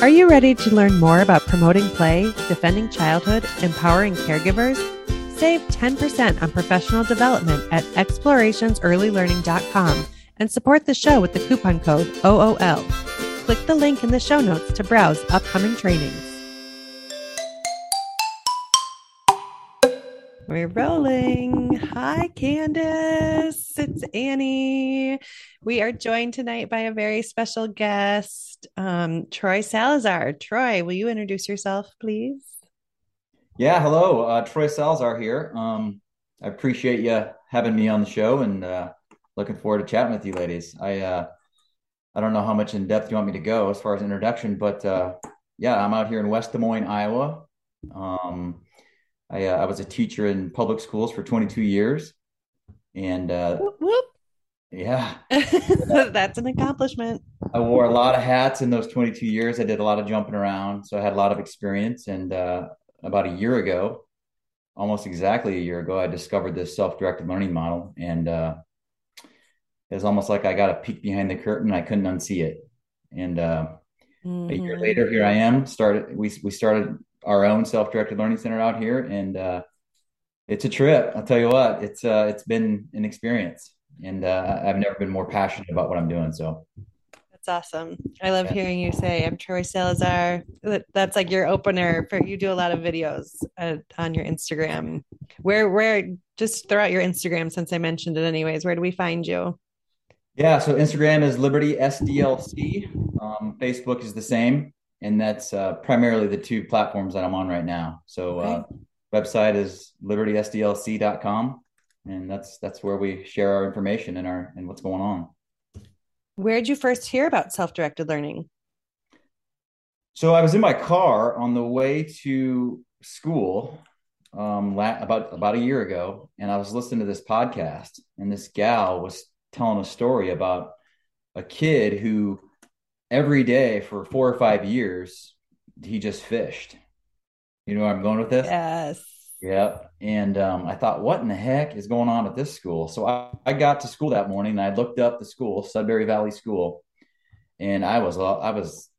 Are you ready to learn more about promoting play, defending childhood, empowering caregivers? Save 10% on professional development at explorationsearlylearning.com and support the show with the coupon code OOL. Click the link in the show notes to browse upcoming trainings. We're rolling. Hi, Candis. It's Annie. We are joined tonight by a very special guest, um, Troy Salazar. Troy, will you introduce yourself, please? Yeah, hello. Uh, Troy Salazar here. Um, I appreciate you having me on the show and uh, looking forward to chatting with you ladies. I uh, I don't know how much in depth you want me to go as far as introduction, but uh, yeah, I'm out here in West Des Moines, Iowa. Um, I, uh, I was a teacher in public schools for 22 years, and uh, Whoop, whoop. yeah, That's an accomplishment. I wore a lot of hats in those 22 years. I did a lot of jumping around, so I had a lot of experience. And uh, about a year ago, almost exactly a year ago, I discovered this self-directed learning model, and uh, it was almost like I got a peek behind the curtain. I couldn't unsee it, and uh, a year Mhm. later, here I am. Started we we started our own self-directed learning center out here, and uh, it's a trip. I'll tell you what, it's uh, it's been an experience, and uh, I've never been more passionate about what I'm doing. So That's awesome. I love yeah. hearing you say, I'm Troy Salazar. That's like your opener for you do a lot of videos uh, on your Instagram. Where, where, just throw out your Instagram since I mentioned it anyways. Where do we find you? Yeah, so Instagram is Liberty SDLC. Um, Facebook is the same, and that's uh, primarily the two platforms that I'm on right now. So Okay. uh, website is libertysdlc.com, and that's that's where we share our information and our and what's going on. Where did you first hear about self-directed learning? So I was in my car on the way to school um, la- about about a year ago, and I was listening to this podcast, and this gal was telling a story about a kid who every day for four or five years he just fished. You know where I'm going with this? Yes. Yep. And um, I thought, what in the heck is going on at this school? So I, I got to school that morning and I looked up the school, Sudbury Valley School, and I was I was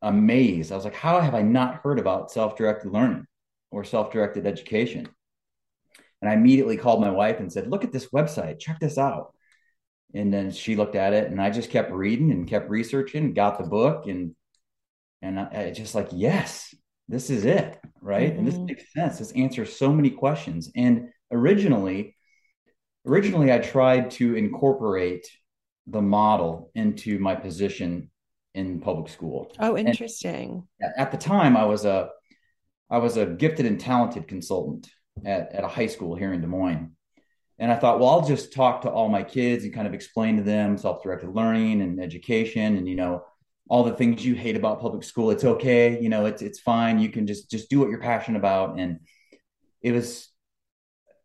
amazed. I was like, how have I not heard about self-directed learning or self-directed education? And I immediately called my wife and said, look at this website, check this out. And then she looked at it and I just kept reading and kept researching, got the book and and I, I just like, yes, this is it, right? And this Mhm. makes sense. This answers so many questions. And originally, originally I tried to incorporate the model into my position in public school. Oh, interesting. at at the time, I was a I was a gifted and talented consultant at, at a high school here in Des Moines. And I thought, well, I'll just talk to all my kids and kind of explain to them self-directed learning and education and you know all the things you hate about public school. It's okay, you know, it's it's fine. You can just just do what you're passionate about. And it was,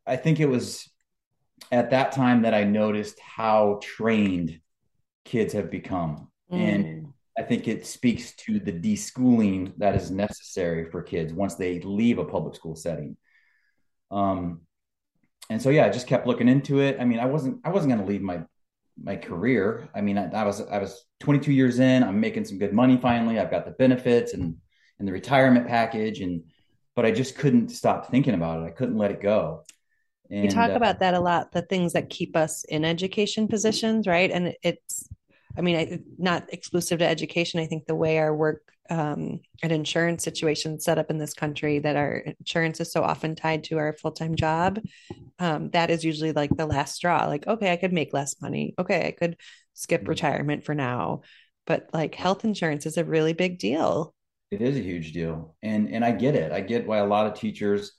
I think it was at that time that I noticed how trained kids have become. And Mm. I think it speaks to the deschooling that is necessary for kids once they leave a public school setting. Um, and so yeah, I just kept looking into it. I mean, I wasn't I wasn't going to leave my my career. I mean, I, I was I was 22 years in. I'm making some good money finally. I've got the benefits and and the retirement package, and but I just couldn't stop thinking about it. I couldn't let it go. You And talk uh, about that a lot, the things that keep us in education positions, right? And it's, I mean, I, not exclusive to education. I think the way our work um, and insurance situation set up in this country, that our insurance is so often tied to our full time job, um, that is usually like the last straw. Like, okay, I could make less money. Okay, I could skip Mhm. retirement for now. But like health insurance is a really big deal. It is a huge deal. And and I get it. I get why a lot of teachers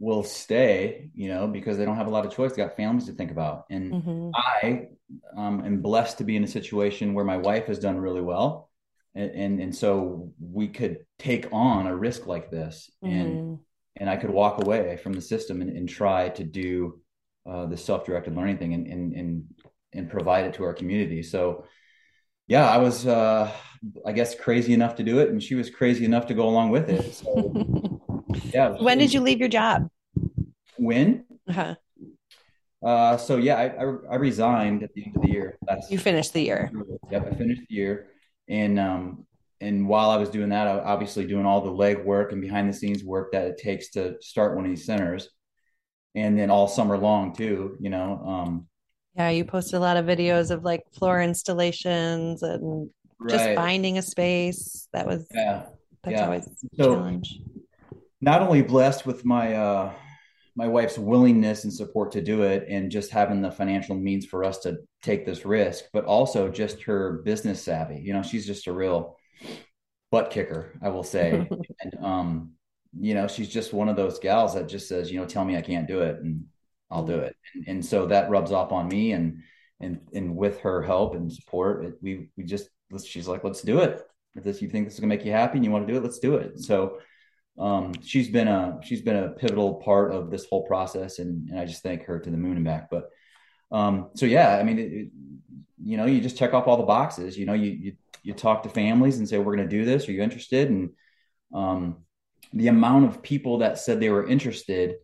will stay, you know, because they don't have a lot of choice. They got families to think about. And hmm I um, am blessed to be in a situation where my wife has done really well. And, and and so we could take on a risk like this and hmm and I could walk away from the system and, and try to do uh, the self-directed learning thing and, and and and provide it to our community. So yeah, I was uh, I guess crazy enough to do it, and she was crazy enough to go along with it. So yeah, when did you leave your job? when? Uh-huh. Uh, so yeah, I, I I resigned at the end of the year. You finished the year. Yep, I finished the year, and um, and while I was doing that, I was obviously doing all the leg work and behind the scenes work that it takes to start one of these centers. And then all summer long too, you know. Um, yeah, you posted a lot of videos of like floor installations and right. just finding a space. That was yeah, that's yeah. always a so, challenge. Not only blessed with my uh my wife's willingness and support to do it and just having the financial means for us to take this risk, but also just her business savvy. You know, she's just a real butt kicker, I will say. and um, you know, she's just one of those gals that just says, you know, tell me I can't do it and I'll do it. And, and so that rubs off on me and and and with her help and support, it, we we just she's like, let's do it. If this you think this is gonna make you happy and you want to do it, let's do it. So um, she's been a she's been a pivotal part of this whole process, and, and I just thank her to the moon and back. But um, so yeah, I mean, it, it, you know, you just check off all the boxes. You know, you you you talk to families and say, we're going to do this. Are you interested? And um, the amount of people that said they were interested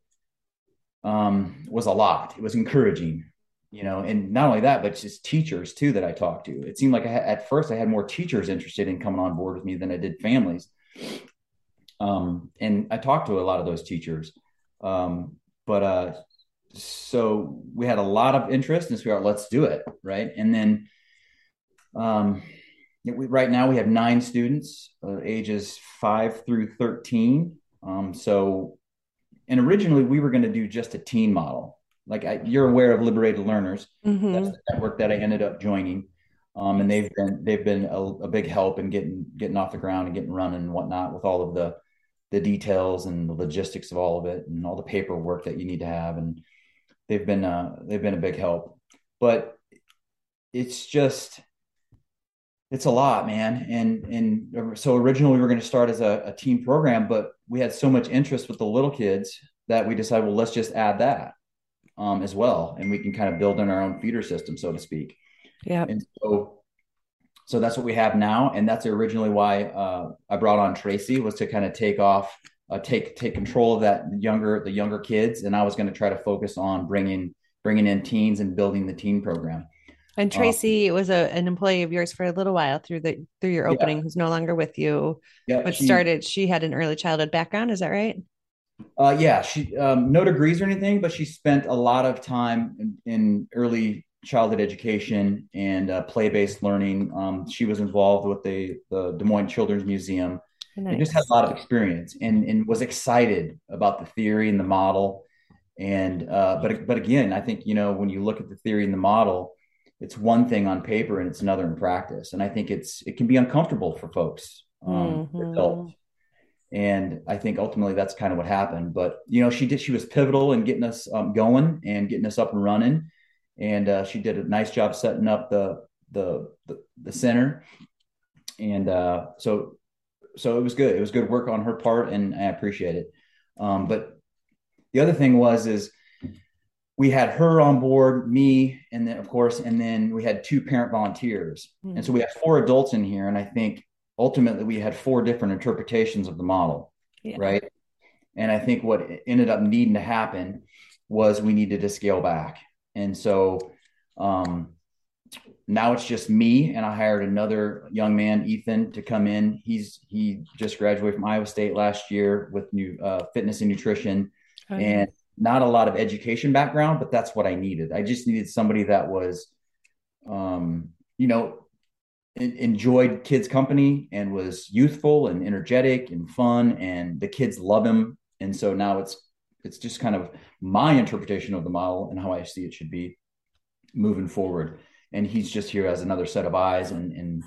um, was a lot. It was encouraging, you know, and not only that, but just teachers too that I talked to. It seemed like I at first I had more teachers interested in coming on board with me than I did families. Um, and I talked to a lot of those teachers. Um, but uh, so we had a lot of interest and so we are let's do it. Right. And then um, we, right now we have nine students, uh, ages five through 13. Um, so, and originally we were going to do just a teen model. Like I, you're aware of Liberated Learners. Mm-hmm. That's the network that I ended up joining. Um, and they've been they've been a, a, big help in getting getting off the ground and getting running and whatnot with all of the the details and the logistics of all of it and all the paperwork that you need to have. And they've been uh, they've been a big help. But it's just it's a lot man. And and so originally we were going to start as a, a team program but we had so much interest with the little kids that we decided well let's just add that um, as well. And we can kind of build in our own feeder system so to speak. Yeah and so so that's what we have now and that's originally why uh, i brought on tracy was to kind of take off uh, take take control of that younger the younger kids and i was going to try to focus on bringing bringing in teens and building the teen program. And tracy um, was a, an employee of yours for a little while through the through your opening yeah. who's no longer with you. Yeah, but she, started she had an early childhood background is that right? Uh, yeah she um, no degrees or anything but she spent a lot of time in, in early childhood education and uh, play-based learning. Um, she was involved with the, the Des Moines Children's Museum. Nice. And just had a lot of experience and, and was excited about the theory and the model. And uh, but but again, I think you know when you look at the theory and the model, it's one thing on paper and it's another in practice. And I think it's it can be uncomfortable for folks, um, mm-hmm. adults. And I think ultimately that's kind of what happened. But you know, she did she was pivotal in getting us um, going and getting us up and running and uh, she did a nice job setting up the the the, the center, and uh, so so it was good. It was good work on her part, and I appreciate it. Um, but the other thing was is we had her on board, me, and then of course, and then we had two parent volunteers, mm-hmm. and so we have four adults in here, and I think ultimately we had four different interpretations of the model, yeah. right? And I think what ended up needing to happen was we needed to scale back and so um, now it's just me, and I hired another young man, Ethan, to come in. He's he just graduated from Iowa State last year with new uh, fitness and nutrition, okay. and not a lot of education background, but that's what I needed. I just needed somebody that was, um, you know, enjoyed kids' company and was youthful and energetic and fun, and the kids love him. And so now it's it's just kind of my interpretation of the model and how I see it should be moving forward. And he's just here as another set of eyes and and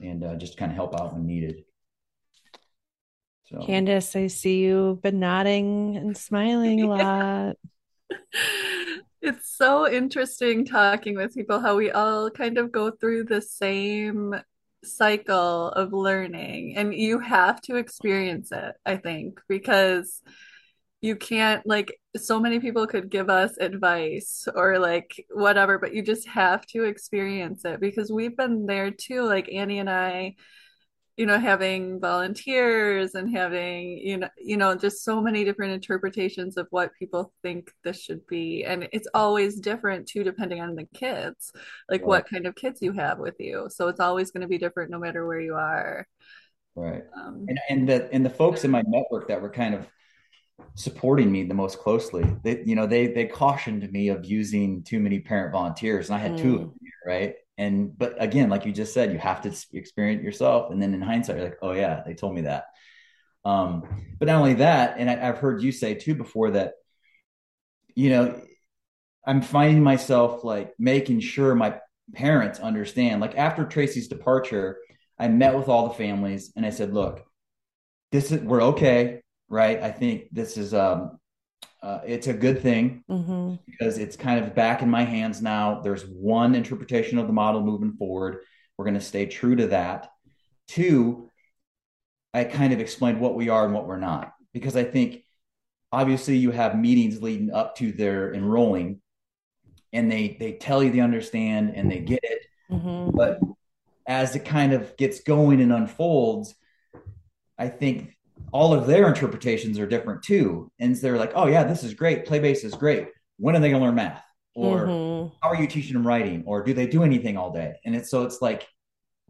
and uh, just kind of help out when needed. So, Candis, I see you've been nodding and smiling a lot. it's so interesting talking with people how we all kind of go through the same cycle of learning and you have to experience it i think because you can't like so many people could give us advice or like whatever but you just have to experience it because we've been there too like Annie and I you know having volunteers and having you know you know just so many different interpretations of what people think this should be. And it's always different too depending on the kids like what kind of kids you have with you. So it's always going to be different no matter where you are. Right. Um, and and the and the folks in my network that were kind of supporting me the most closely, they you know they they cautioned me of using too many parent volunteers, and I had mm. two of mm. them, right? And but again, like you just said, you have to experience yourself, and then in hindsight, you're like, oh yeah, they told me that. Um, but not only that, and I, I've heard you say too before that, you know, I'm finding myself like making sure my parents understand. Like after Tracy's departure, I met with all the families and I said, look, this is we're okay, right? I think this is um uh, it's a good thing mm-hmm. because it's kind of back in my hands now. There's one interpretation of the model moving forward. We're going to stay true to that. Two, I kind of explained what we are and what we're not because I think obviously you have meetings leading up to their enrolling and they they tell you they understand and they get it mm-hmm. but as it kind of gets going and unfolds, I think all of their interpretations are different too. And they're like, oh, yeah, this is great. Play base is great. When are they going to learn math? Or mm-hmm. how are you teaching them writing? Or do they do anything all day? And it's so it's like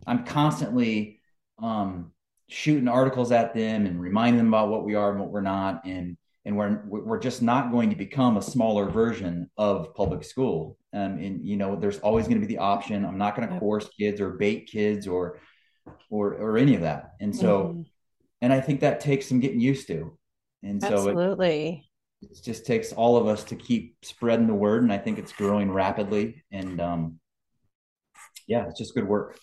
I'm constantly um, shooting articles at them and reminding them about what we are and what we're not. And and we're we're just not going to become a smaller version of public school. Um, and you know, there's always going to be the option. I'm not going to coerce kids or bait kids or or or any of that. And so, mm-hmm. And I think that takes some getting used to. And so, absolutely, it, it, just takes all of us to keep spreading the word. And I think it's growing rapidly. And um, yeah, it's just good work.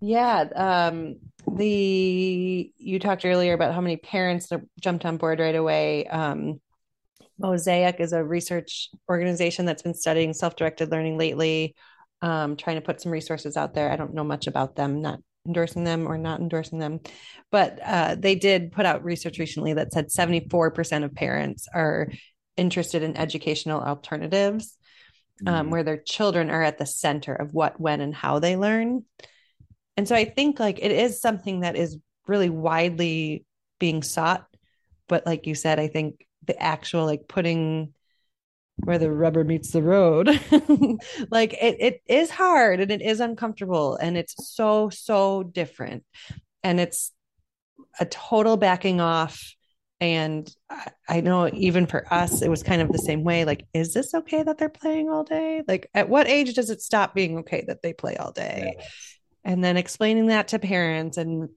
Yeah. Um, the you talked earlier about how many parents jumped on board right away. Um, Mosaic is a research organization that's been studying self-directed learning lately, um, trying to put some resources out there. I don't know much about them, not endorsing them or not endorsing them, but uh, they did put out research recently that said 74% of parents are interested in educational alternatives um, mm-hmm. where their children are at the center of what, when, and how they learn. And so i think like it is something that is really widely being sought. But like you said i think the actual like putting where the rubber meets the road. Like it, it is hard and it is uncomfortable and it's so so different. And it's a total backing off. And I know even for us it was kind of the same way like is this okay that they're playing all day? Like at what age does it stop being okay that they play all day? Yeah. And then explaining that to parents and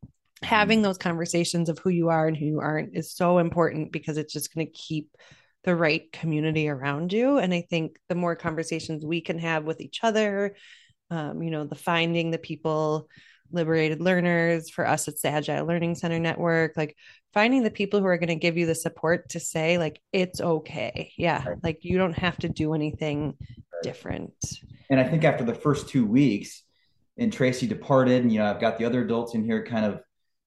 having those conversations of who you are and who you aren't is so important because it's just going to keep the right community around you. And i think the more conversations we can have with each other um, you know the finding the people liberated learners for us it's the agile learning center network like finding the people who are going to give you the support to say like it's okay. Yeah right. like you don't have to do anything different. And i think after the first two weeks and Tracy departed, and you know I've got the other adults in here kind of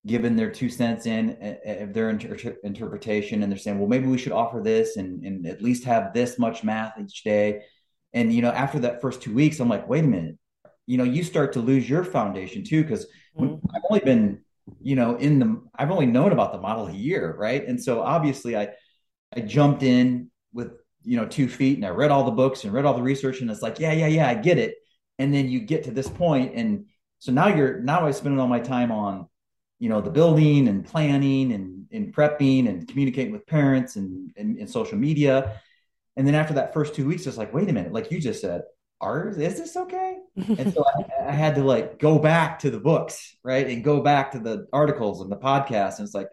giving their two cents in of their inter- interpretation, and they're saying, well, maybe we should offer this and and at least have this much math each day. And you know, after that first two weeks, I'm like, wait a minute, you know, you start to lose your foundation too because mm-hmm. I've only been, you know, in the I've only known about the model a year, right? And so obviously, I I jumped in with you know two feet and I read all the books and read all the research, and it's like, yeah, yeah, yeah, I get it and then you get to this point and so now you're now i spend all my time on you know the building and planning and, and prepping and communicating with parents and, and, and social media. And then after that first two weeks it's like wait a minute like you just said are is this okay? And so I, I, had to like go back to the books right? And go back to the articles and the podcasts. And it's like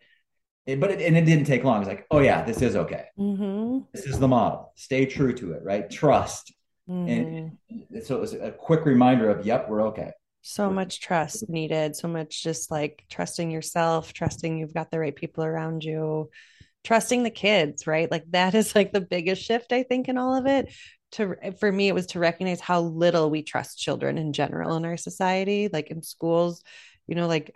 it, but it, and it didn't take long. It's like oh yeah this is okay. Mm-hmm. this is the model. Stay true to it right? Trust. Mm. And so it was a quick reminder of, yep, we're okay. So much trust needed. So much just like trusting yourself, trusting you've got the right people around you, trusting the kids, right? Like that is like the biggest shift, I think, in all of it. To eh, for me, it was to recognize how little we trust children in general in our society, like in schools, you know, like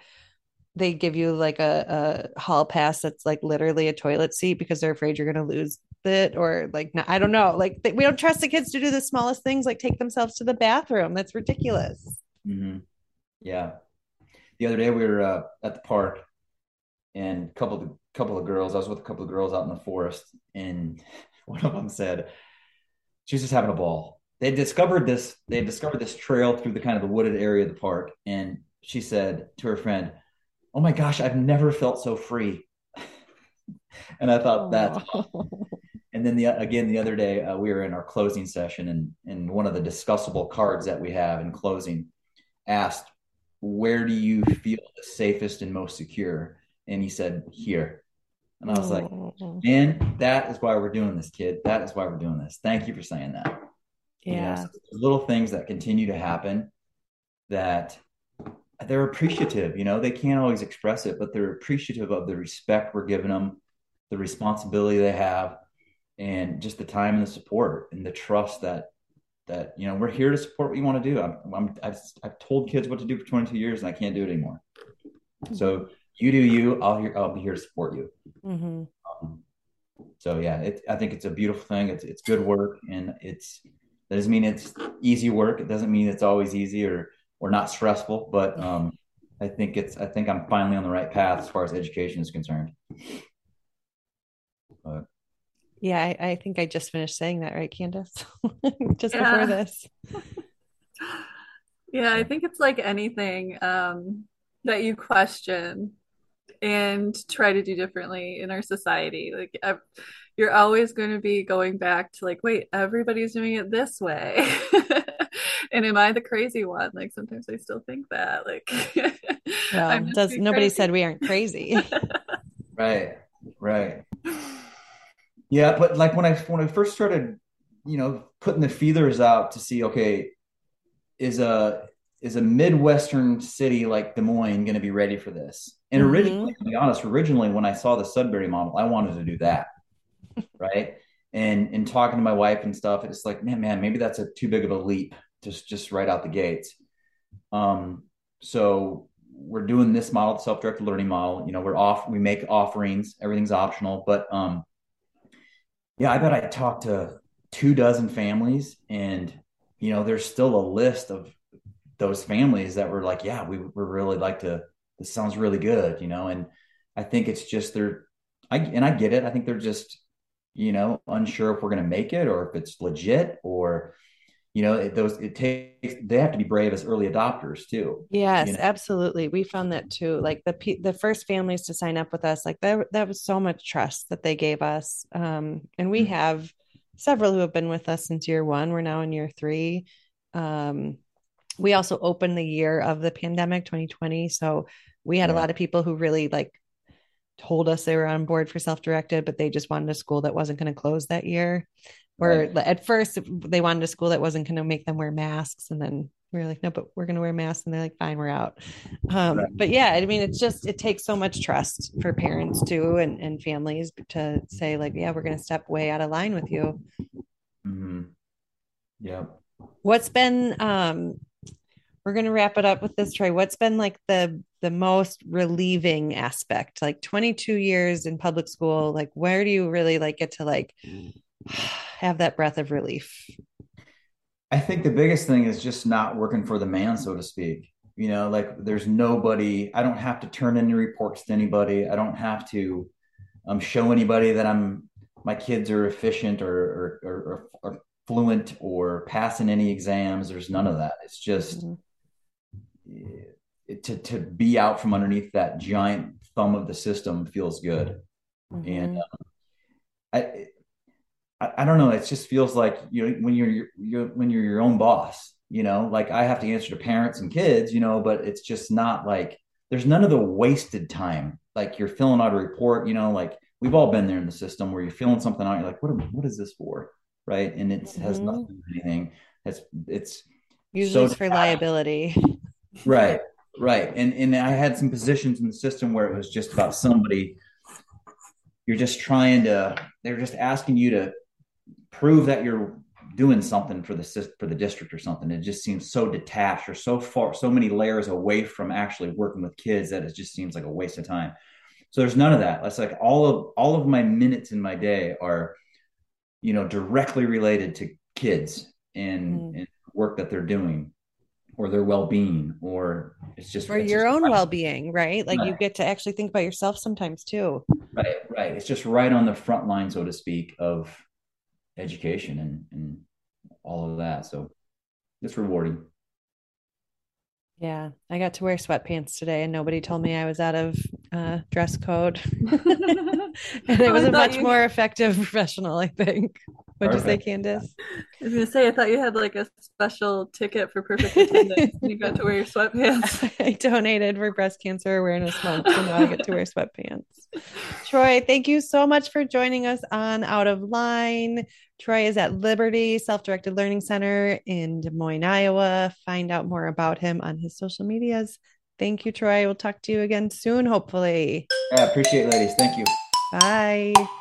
they give you like a, a hall pass that's like literally a toilet seat because they're afraid you're going to lose it or like i don't know like they, we don't trust the kids to do the smallest things like take themselves to the bathroom that's ridiculous mm-hmm. yeah the other day we were uh, at the park and a couple of couple of girls i was with a couple of girls out in the forest and one of them said she was just having a ball they discovered this they discovered this trail through the kind of the wooded area of the park and she said to her friend oh my gosh, I've never felt so free. and I thought that. And then the again the other day uh, we were in our closing session, and and one of the discussable cards that we have in closing asked, "Where do you feel the safest and most secure?" And he said, "Here." And I was like, oh. "Man, that is why we're doing this, kid. That is why we're doing this. Thank you for saying that." Yeah, you know, so little things that continue to happen that they're appreciative. You know, they can't always express it, but they're appreciative of the respect we're giving them, the responsibility they have, and just the time and the support and the trust that that you know we're here to support what you want to do. I'm, I'm I've, I've told kids what to do for 22 years, and I can't do it anymore. So you do you. I'll here. I'll be here to support you. Mm-hmm. Um, so yeah, it, I think it's a beautiful thing. It's it's good work, and it's that doesn't mean it's easy work. It doesn't mean it's always easy or or not stressful, but um, I think it's I think I'm finally on the right path as far as education is concerned. But. Yeah, I, I, think I just finished saying that, right, Candis? just yeah. before this. yeah, I think it's like anything um, that you question and try to do differently in our society. Like, you're always going to be going back to like, wait, everybody's doing it this way. and am I the crazy one? Like sometimes I still think that. Like, well, does nobody crazy. said we aren't crazy? right, right. Yeah, but like when I when I first started, you know, putting the feelers out to see, okay, is a is a midwestern city like Des Moines going to be ready for this? And mm-hmm. originally, to be honest, originally when I saw the Sudbury model, I wanted to do that, right? And in talking to my wife and stuff, it's like, man, man, maybe that's a too big of a leap just just right out the gates. Um, so we're doing this model, the self-directed learning model. You know, we're off, we make offerings, everything's optional, but um, yeah, I bet I talked to two dozen families, and you know, there's still a list of those families that were like, yeah, we we really like to. This sounds really good, you know, and I think it's just they're, I and I get it. I think they're just, you know, unsure if we're going to make it or if it's legit or you know it, those it takes they have to be brave as early adopters too yes you know? absolutely we found that too like the the first families to sign up with us like that that was so much trust that they gave us um, and we mm-hmm. have several who have been with us since year one we're now in year three um, we also opened the year of the pandemic 2020 so we had yeah. a lot of people who really like told us they were on board for self-directed but they just wanted a school that wasn't going to close that year where right. at first they wanted a school that wasn't going to make them wear masks and then we were like no but we're going to wear masks and they're like fine we're out um, right. but yeah i mean it's just it takes so much trust for parents too and, and families to say like yeah we're going to step way out of line with you mm-hmm. yeah what's been um we're going to wrap it up with this troy what's been like the the most relieving aspect like 22 years in public school like where do you really like get to like have that breath of relief? I think the biggest thing is just not working for the man, so to speak. You know, like there's nobody, I don't have to turn in reports to anybody. I don't have to um, show anybody that I'm, my kids are efficient or, or, or, or fluent or passing any exams. There's none of that. It's just mm-hmm. to, to be out from underneath that giant thumb of the system feels good. Mm-hmm. And um, I, I don't know. It just feels like you know when you're, you're when you're your own boss. You know, like I have to answer to parents and kids. You know, but it's just not like there's none of the wasted time. Like you're filling out a report. You know, like we've all been there in the system where you're filling something out. You're like, what? What is this for? Right? And it mm-hmm. has nothing to do with anything. It's it's usually so for liability. Right. Right. And and I had some positions in the system where it was just about somebody. You're just trying to. They're just asking you to prove that you're doing something for the for the district or something. It just seems so detached or so far, so many layers away from actually working with kids that it just seems like a waste of time. So there's none of that. That's like all of all of my minutes in my day are, you know, directly related to kids and, mm. and work that they're doing or their well-being or it's just for your just own right. well-being right like right. you get to actually think about yourself sometimes too right right it's just right on the front line so to speak of education and, and all of that. So it's rewarding. Yeah, I got to wear sweatpants today, and nobody told me I was out of uh, dress code. and it was a much you- more effective professional, I think. What'd you say, Perfect. Candis? I was gonna say, I thought you had like a special ticket for perfect attendance. and you got to wear your sweatpants. I donated for breast cancer awareness month, so now I get to wear sweatpants. Troy, thank you so much for joining us on Out of Line. Troy is at Liberty Self Directed Learning Center in Des Moines, Iowa. Find out more about him on his social medias. Thank you, Troy. We'll talk to you again soon, hopefully. Yeah, appreciate it, ladies. Thank you. Bye.